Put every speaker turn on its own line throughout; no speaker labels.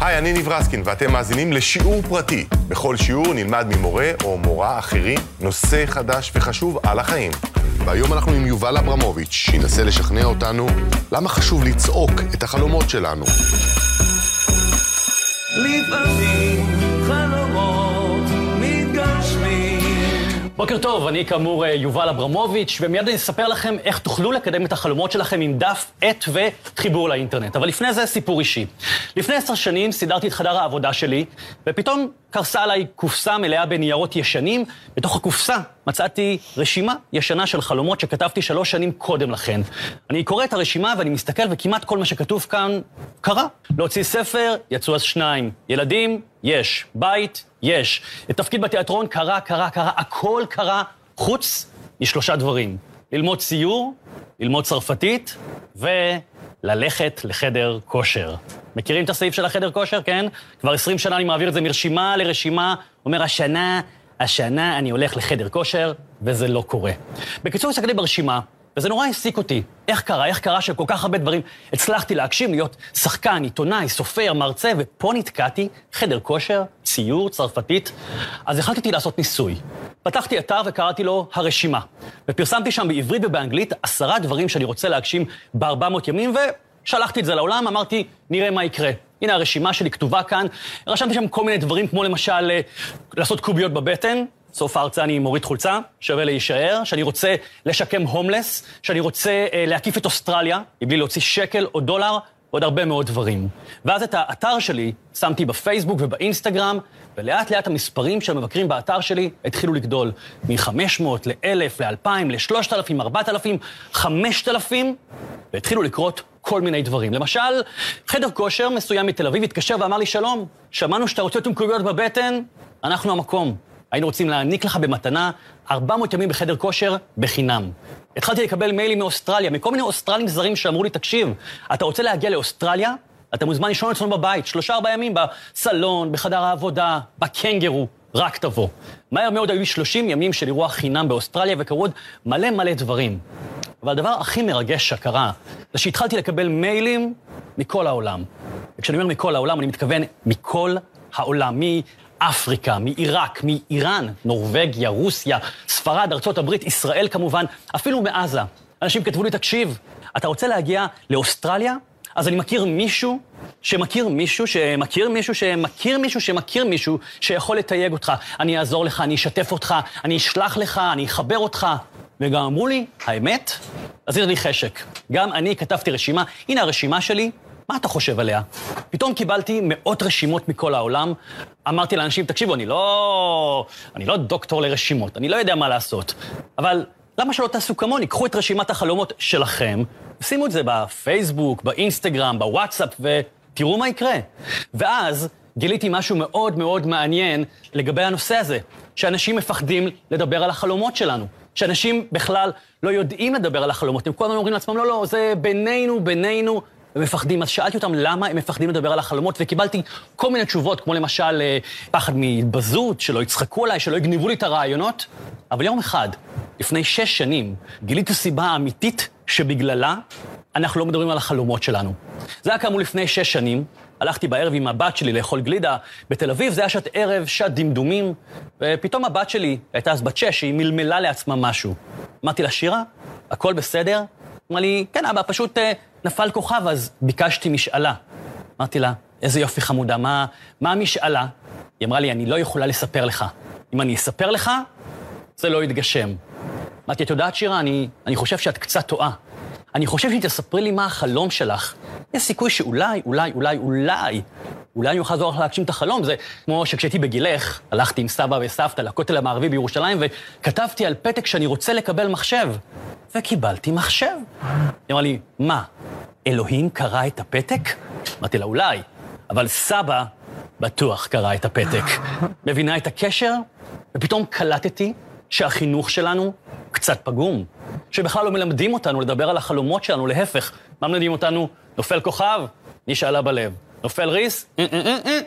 היי, אני ניב רסקין, ואתם מאזינים לשיעור פרטי. בכל שיעור נלמד ממורה או מורה אחרים נושא חדש וחשוב על החיים. והיום אנחנו עם יובל אברמוביץ', שינסה לשכנע אותנו למה חשוב לצעוק את החלומות שלנו.
לפעמים
בוקר טוב, אני כאמור אה, יובל אברמוביץ', ומיד אני אספר לכם איך תוכלו לקדם את החלומות שלכם עם דף, עט וחיבור לאינטרנט. אבל לפני זה סיפור אישי. לפני עשר שנים סידרתי את חדר העבודה שלי, ופתאום קרסה עליי קופסה מלאה בניירות ישנים. בתוך הקופסה מצאתי רשימה ישנה של חלומות שכתבתי שלוש שנים קודם לכן. אני קורא את הרשימה ואני מסתכל, וכמעט כל מה שכתוב כאן קרה. להוציא ספר, יצאו אז שניים. ילדים, יש. בית, יש. תפקיד בתיאטרון, קרה, קרה, קרה. הכל קרה, חוץ משלושה דברים. ללמוד ציור, ללמוד צרפתית, וללכת לחדר כושר. מכירים את הסעיף של החדר כושר, כן? כבר 20 שנה אני מעביר את זה מרשימה לרשימה, אומר השנה, השנה אני הולך לחדר כושר, וזה לא קורה. בקיצור, הסתכלתי ברשימה, וזה נורא העסיק אותי. איך קרה, איך קרה שכל כך הרבה דברים הצלחתי להגשים, להיות שחקן, עיתונאי, סופר, מרצה, ופה נתקעתי, חדר כושר, ציור, צרפתית. אז החלטתי לעשות ניסוי. פתחתי אתר וקראתי לו הרשימה, ופרסמתי שם בעברית ובאנגלית עשרה דברים שאני רוצה להגשים ב-400 ימים, ושלחתי את זה לעולם, אמרתי, נראה מה יקרה. הנה הרשימה שלי כתובה כאן. רשמתי שם כל מיני דברים, כמו למשל אה, לעשות קוביות בבטן, סוף ההרצאה אני מוריד חולצה, שווה להישאר, שאני רוצה לשקם הומלס, שאני רוצה אה, להקיף את אוסטרליה, מבלי להוציא שקל או דולר, ועוד הרבה מאוד דברים. ואז את האתר שלי שמתי בפייסבוק ובאינסטגרם, ולאט לאט המספרים של המבקרים באתר שלי התחילו לגדול. מ-500 ל-1,000, ל-2,000, ל-3,000, 4,000, 5,000, והתחילו לקרות כל מיני דברים. למשל, חדר כושר מסוים מתל אביב התקשר ואמר לי, שלום, שמענו שאתה רוצה תומקויות בבטן, אנחנו המקום. היינו רוצים להעניק לך במתנה 400 ימים בחדר כושר בחינם. התחלתי לקבל מיילים מאוסטרליה, מכל מיני אוסטרלים זרים שאמרו לי, תקשיב, אתה רוצה להגיע לאוסטרליה? אתה מוזמן לישון אצלנו בבית, שלושה ארבעה ימים בסלון, בחדר העבודה, בקנגרו, רק תבוא. מהר מאוד היו לי 30 ימים של אירוע חינם באוסטרליה וקרו עוד מלא מלא דברים. אבל הדבר הכי מרגש שקרה, זה שהתחלתי לקבל מיילים מכל העולם. וכשאני אומר מכל העולם, אני מתכוון מכל העולם, מאפריקה, מעיראק, מאיראן, נורבגיה, רוסיה, ספרד, ארה"ב, ישראל כמובן, אפילו מעזה. אנשים כתבו לי, תקשיב, אתה רוצה להגיע לאוסטרליה? אז אני מכיר מישהו שמכיר מישהו שמכיר מישהו שמכיר מישהו שמכיר מישהו שיכול לתייג אותך. אני אעזור לך, אני אשתף אותך, אני אשלח לך, אני אחבר אותך. וגם אמרו לי, האמת, עשית לי חשק. גם אני כתבתי רשימה, הנה הרשימה שלי, מה אתה חושב עליה? פתאום קיבלתי מאות רשימות מכל העולם. אמרתי לאנשים, תקשיבו, אני לא... אני לא דוקטור לרשימות, אני לא יודע מה לעשות. אבל למה שלא תעשו כמוני? קחו את רשימת החלומות שלכם, שימו את זה בפייסבוק, באינסטגרם, בוואטסאפ, ותראו מה יקרה. ואז גיליתי משהו מאוד מאוד מעניין לגבי הנושא הזה, שאנשים מפחדים לדבר על החלומות שלנו. שאנשים בכלל לא יודעים לדבר על החלומות, הם כל הזמן אומרים לעצמם, לא, לא, זה בינינו, בינינו, הם מפחדים. אז שאלתי אותם למה הם מפחדים לדבר על החלומות, וקיבלתי כל מיני תשובות, כמו למשל אה, פחד מהתבזות, שלא יצחקו עליי, שלא יגנבו לי את הרעיונות. אבל יום אחד, לפני שש שנים, גיליתי סיבה האמיתית שבגללה אנחנו לא מדברים על החלומות שלנו. זה היה כאמור לפני שש שנים, הלכתי בערב עם הבת שלי לאכול גלידה בתל אביב, זה היה שעת ערב, שעת דמדומים, ופתאום הבת שלי, הייתה אז בת שש, היא מלמלה לעצמה משהו. אמרתי לה, שירה, הכל בסדר? אמרה לי, כן, אבא, פשוט uh, נפל כוכב, אז ביקשתי משאלה. אמרתי לה, איזה יופי חמודה, מה, מה המשאלה? היא אמרה לי, אני לא יכולה לספר לך. אם אני אספר לך, זה לא יתגשם. אמרתי, את יודעת, שירה, אני, אני חושב שאת קצת טועה. אני חושב שאם תספרי לי מה החלום שלך, יש סיכוי שאולי, אולי, אולי, אולי, אולי אני אוכל לעזור לך להגשים את החלום. זה כמו שכשהייתי בגילך, הלכתי עם סבא וסבתא לכותל המערבי בירושלים, וכתבתי על פתק שאני רוצה לקבל מחשב. וקיבלתי מחשב. היא אמרה לי, מה, אלוהים קרא את הפתק? אמרתי לה, אולי, אבל סבא בטוח קרא את הפתק. מבינה את הקשר? ופתאום קלטתי שהחינוך שלנו קצת פגום. שבכלל לא מלמדים אותנו לדבר על החלומות שלנו, להפך, מה מלמדים אותנו? נופל כוכב, נשאלה בלב. נופל ריס, אה, אה, אה,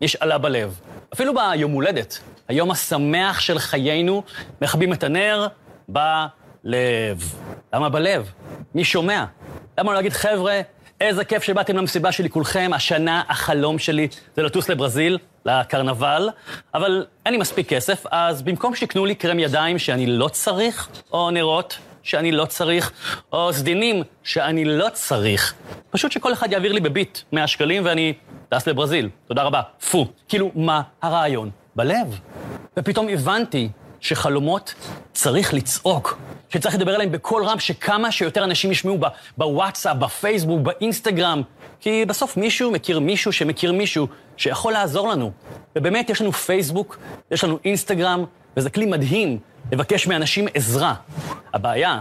נשאלה בלב. אפילו ביום הולדת, היום השמח של חיינו, מכבים את הנר בלב. למה בלב? מי שומע? למה לא להגיד, חבר'ה, איזה כיף שבאתם למסיבה שלי כולכם. השנה החלום שלי זה לטוס לברזיל, לקרנבל, אבל אין לי מספיק כסף, אז במקום שתקנו לי קרם ידיים שאני לא צריך, או נרות שאני לא צריך, או סדינים שאני לא צריך, פשוט שכל אחד יעביר לי בביט 100 שקלים ואני טס לברזיל. תודה רבה. פו. כאילו, מה הרעיון? בלב. ופתאום הבנתי שחלומות צריך לצעוק, שצריך לדבר עליהם בקול רם, שכמה שיותר אנשים ישמעו בוואטסאפ, בפייסבוק, באינסטגרם, כי בסוף מישהו מכיר מישהו שמכיר מישהו שיכול לעזור לנו. ובאמת, יש לנו פייסבוק, יש לנו אינסטגרם, וזה כלי מדהים לבקש מאנשים עזרה. הבעיה,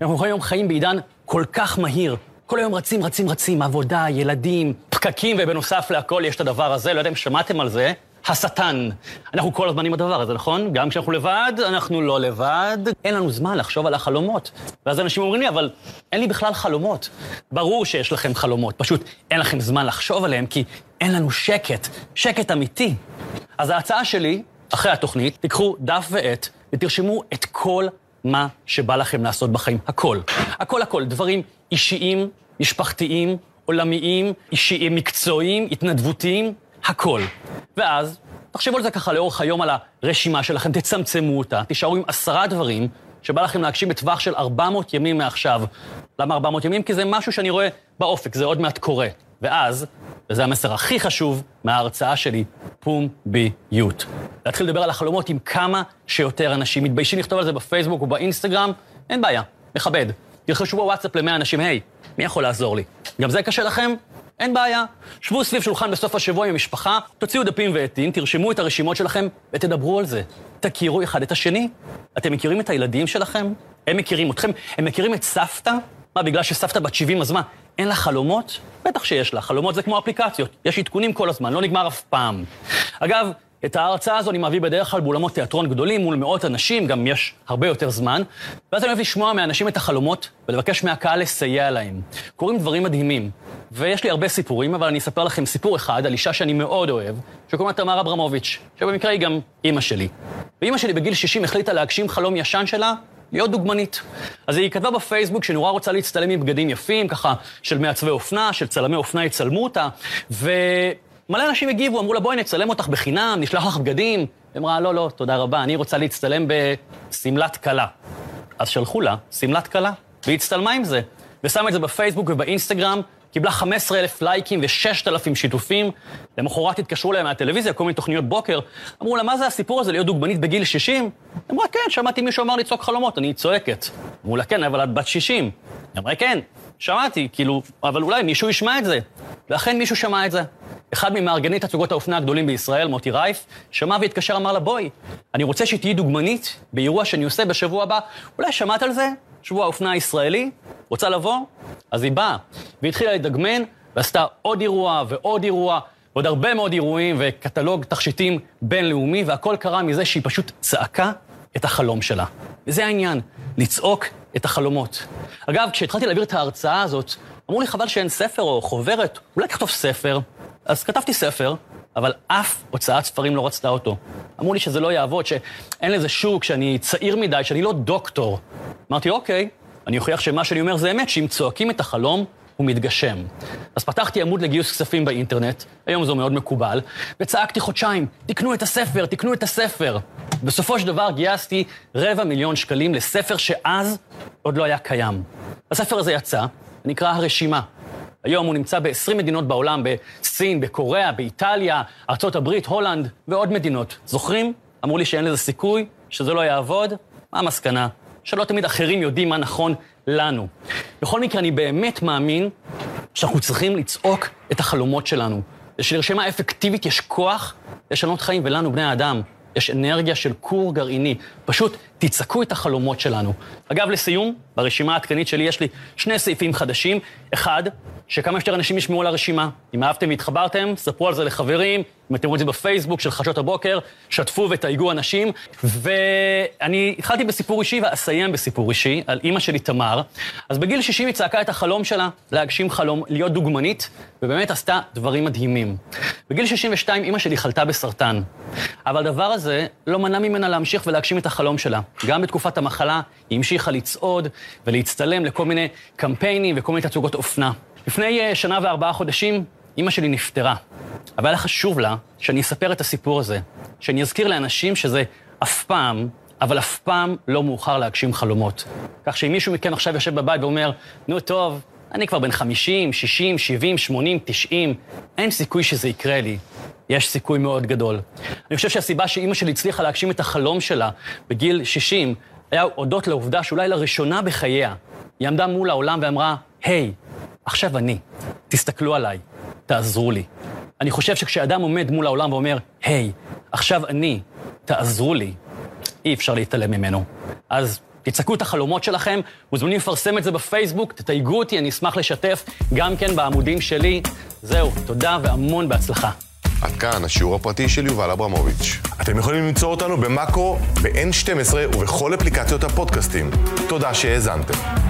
אנחנו היום חיים בעידן כל כך מהיר. כל היום רצים, רצים, רצים, עבודה, ילדים, פקקים, ובנוסף להכל יש את הדבר הזה, לא יודע אם שמעתם על זה, השטן. אנחנו כל הזמן עם הדבר הזה, נכון? גם כשאנחנו לבד, אנחנו לא לבד. אין לנו זמן לחשוב על החלומות. ואז אנשים אומרים לי, אבל אין לי בכלל חלומות. ברור שיש לכם חלומות, פשוט אין לכם זמן לחשוב עליהם, כי אין לנו שקט, שקט אמיתי. אז ההצעה שלי, אחרי התוכנית, תיקחו דף ועט ותרשמו את כל מה שבא לכם לעשות בחיים. הכל. הכל הכל. דברים אישיים, משפחתיים, עולמיים, אישיים, מקצועיים, התנדבותיים, הכל. ואז, תחשבו על זה ככה לאורך היום על הרשימה שלכם, תצמצמו אותה, תישארו עם עשרה דברים שבא לכם להגשים בטווח של 400 ימים מעכשיו. למה 400 ימים? כי זה משהו שאני רואה באופק, זה עוד מעט קורה. ואז, וזה המסר הכי חשוב מההרצאה שלי, פומביות. להתחיל לדבר על החלומות עם כמה שיותר אנשים. מתביישים לכתוב על זה בפייסבוק או באינסטגרם, אין בעיה, מכבד. תלחשו בוואטסאפ למאה אנשים, היי, מי יכול לעזור לי? גם זה קשה לכם? אין בעיה. שבו סביב שולחן בסוף השבוע עם המשפחה, תוציאו דפים ועטים, תרשמו את הרשימות שלכם ותדברו על זה. תכירו אחד את השני. אתם מכירים את הילדים שלכם? הם מכירים אתכם? הם מכירים את סבתא? מה, בגלל שסבתא בת 70 אז מה, אין לה חלומות? בטח שיש לה. חלומות זה כמו אפליקציות. יש עדכונים כל הזמן, לא נגמר אף פעם. אגב, את ההרצאה הזו אני מביא בדרך כלל באולמות תיאטרון גדולים מול מאות אנשים, גם יש הרבה יותר זמן, ואז אני אוהב לשמוע מאנשים את החלומות ולבקש מהקהל לסייע להם. קורים דברים מדהימים, ויש לי הרבה סיפורים, אבל אני אספר לכם סיפור אחד על אישה שאני מאוד אוהב, שקוראים לה תמר אברמוביץ', שבמקרה היא גם אימא שלי. ואימא שלי בגיל 60 החליטה להגשים חלום ישן שלה, להיות דוגמנית. אז היא כתבה בפייסבוק שנורא רוצה להצטלם עם בגדים יפים, ככה, של מעצבי אופנה, של צלמי אופנה יצלמו אותה, ו... מלא אנשים הגיבו, אמרו לה, בואי נצלם אותך בחינם, נשלח לך בגדים. היא אמרה, לא, לא, תודה רבה, אני רוצה להצטלם בשמלת כלה. אז שלחו לה שמלת כלה, והיא הצטלמה עם זה. ושמה את זה בפייסבוק ובאינסטגרם, קיבלה 15,000 לייקים ו-6,000 שיתופים. למחרת התקשרו אליה מהטלוויזיה, כל מיני תוכניות בוקר. אמרו לה, מה זה הסיפור הזה להיות דוגמנית בגיל 60? היא אמרה, כן, שמעתי מישהו אמר לצעוק חלומות, אני צועקת. אמרו לה, כן, אבל את בת 60. היא אמרה, כן, שמעתי, כאילו, אבל אולי מישהו ישמע את זה. ואכן מישהו שמע את זה. אחד ממארגני תצוגות האופנה הגדולים בישראל, מוטי רייף, שמע והתקשר, אמר לה, בואי, אני רוצה שתהיי דוגמנית באירוע שאני עושה בשבוע הבא. אולי שמעת על זה? שבוע האופנה הישראלי? רוצה לבוא? אז היא באה, והתחילה לדגמן, ועשתה עוד אירוע ועוד אירוע, ועוד הרבה מאוד אירועים וקטלוג תכשיטים בינלאומי, והכל קרה מזה שהיא פשוט צעקה את החלום שלה. וזה העניין, לצעוק את החלומות. אגב, כשהתחלתי להעביר את ההרצאה הזאת, אמרו לי, חבל שאין ספר או חוברת, אולי תכתוב ספר. אז כתבתי ספר, אבל אף הוצאת ספרים לא רצתה אותו. אמרו לי שזה לא יעבוד, שאין לזה שוק, שאני צעיר מדי, שאני לא דוקטור. אמרתי, אוקיי, אני אוכיח שמה שאני אומר זה אמת, שאם צועקים את החלום, הוא מתגשם. אז פתחתי עמוד לגיוס כספים באינטרנט, היום זה מאוד מקובל, וצעקתי חודשיים, תקנו את הספר, תקנו את הספר. בסופו של דבר גייסתי רבע מיליון שקלים לספר שאז עוד לא היה קיים. הספר הזה יצא, נקרא הרשימה. היום הוא נמצא ב-20 מדינות בעולם, בסין, בקוריאה, באיטליה, ארה"ב, הולנד ועוד מדינות. זוכרים? אמרו לי שאין לזה סיכוי, שזה לא יעבוד. מה המסקנה? שלא תמיד אחרים יודעים מה נכון לנו. בכל מקרה, אני באמת מאמין שאנחנו צריכים לצעוק את החלומות שלנו. ושלרשימה אפקטיבית יש כוח לשנות חיים, ולנו, בני האדם, יש אנרגיה של כור גרעיני. פשוט תצעקו את החלומות שלנו. אגב, לסיום, ברשימה העדכנית שלי יש לי שני סעיפים חדשים. אחד, שכמה שיותר אנשים ישמעו על הרשימה. אם אהבתם והתחברתם, ספרו על זה לחברים. אם אתם רואים את זה בפייסבוק של חדשות הבוקר, שתפו ותייגו אנשים. ואני התחלתי בסיפור אישי ואסיים בסיפור אישי על אימא שלי, תמר. אז בגיל 60 היא צעקה את החלום שלה להגשים חלום, להיות דוגמנית, ובאמת עשתה דברים מדהימים. בגיל 62 אימא שלי חלתה בסרטן. אבל הדבר הזה לא מנע ממנה להמשיך ולהגשים את החלום שלה. גם בתקופת המחלה היא המשיכה לצעוד ולהצטלם לכל מיני קמפיינים וכל מיני תצוגות אופנה. לפני אה, שנה וארבעה חודשים, אימא שלי נפטרה. אבל היה חשוב לה שאני אספר את הסיפור הזה, שאני אזכיר לאנשים שזה אף פעם, אבל אף פעם לא מאוחר להגשים חלומות. כך שאם מישהו מכם עכשיו יושב בבית ואומר, נו טוב, אני כבר בן 50, 60, 70, 80, 90, אין סיכוי שזה יקרה לי. יש סיכוי מאוד גדול. אני חושב שהסיבה שאימא שלי הצליחה להגשים את החלום שלה בגיל 60, היה הודות לעובדה שאולי לראשונה בחייה, היא עמדה מול העולם ואמרה, היי, hey, עכשיו אני, תסתכלו עליי, תעזרו לי. אני חושב שכשאדם עומד מול העולם ואומר, היי, hey, עכשיו אני, תעזרו לי, אי אפשר להתעלם ממנו. אז תצעקו את החלומות שלכם, מוזמנים לפרסם את זה בפייסבוק, תתייגו אותי, אני אשמח לשתף גם כן בעמודים שלי. זהו, תודה והמון בהצלחה.
עד כאן השיעור הפרטי של יובל אברמוביץ'. אתם יכולים למצוא אותנו במאקו, ב-N12 ובכל אפליקציות הפודקאסטים. תודה שהאזנתם.